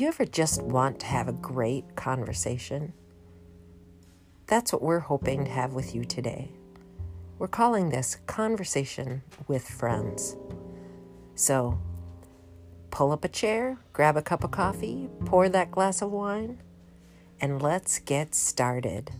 Do you ever just want to have a great conversation? That's what we're hoping to have with you today. We're calling this Conversation with Friends. So, pull up a chair, grab a cup of coffee, pour that glass of wine, and let's get started.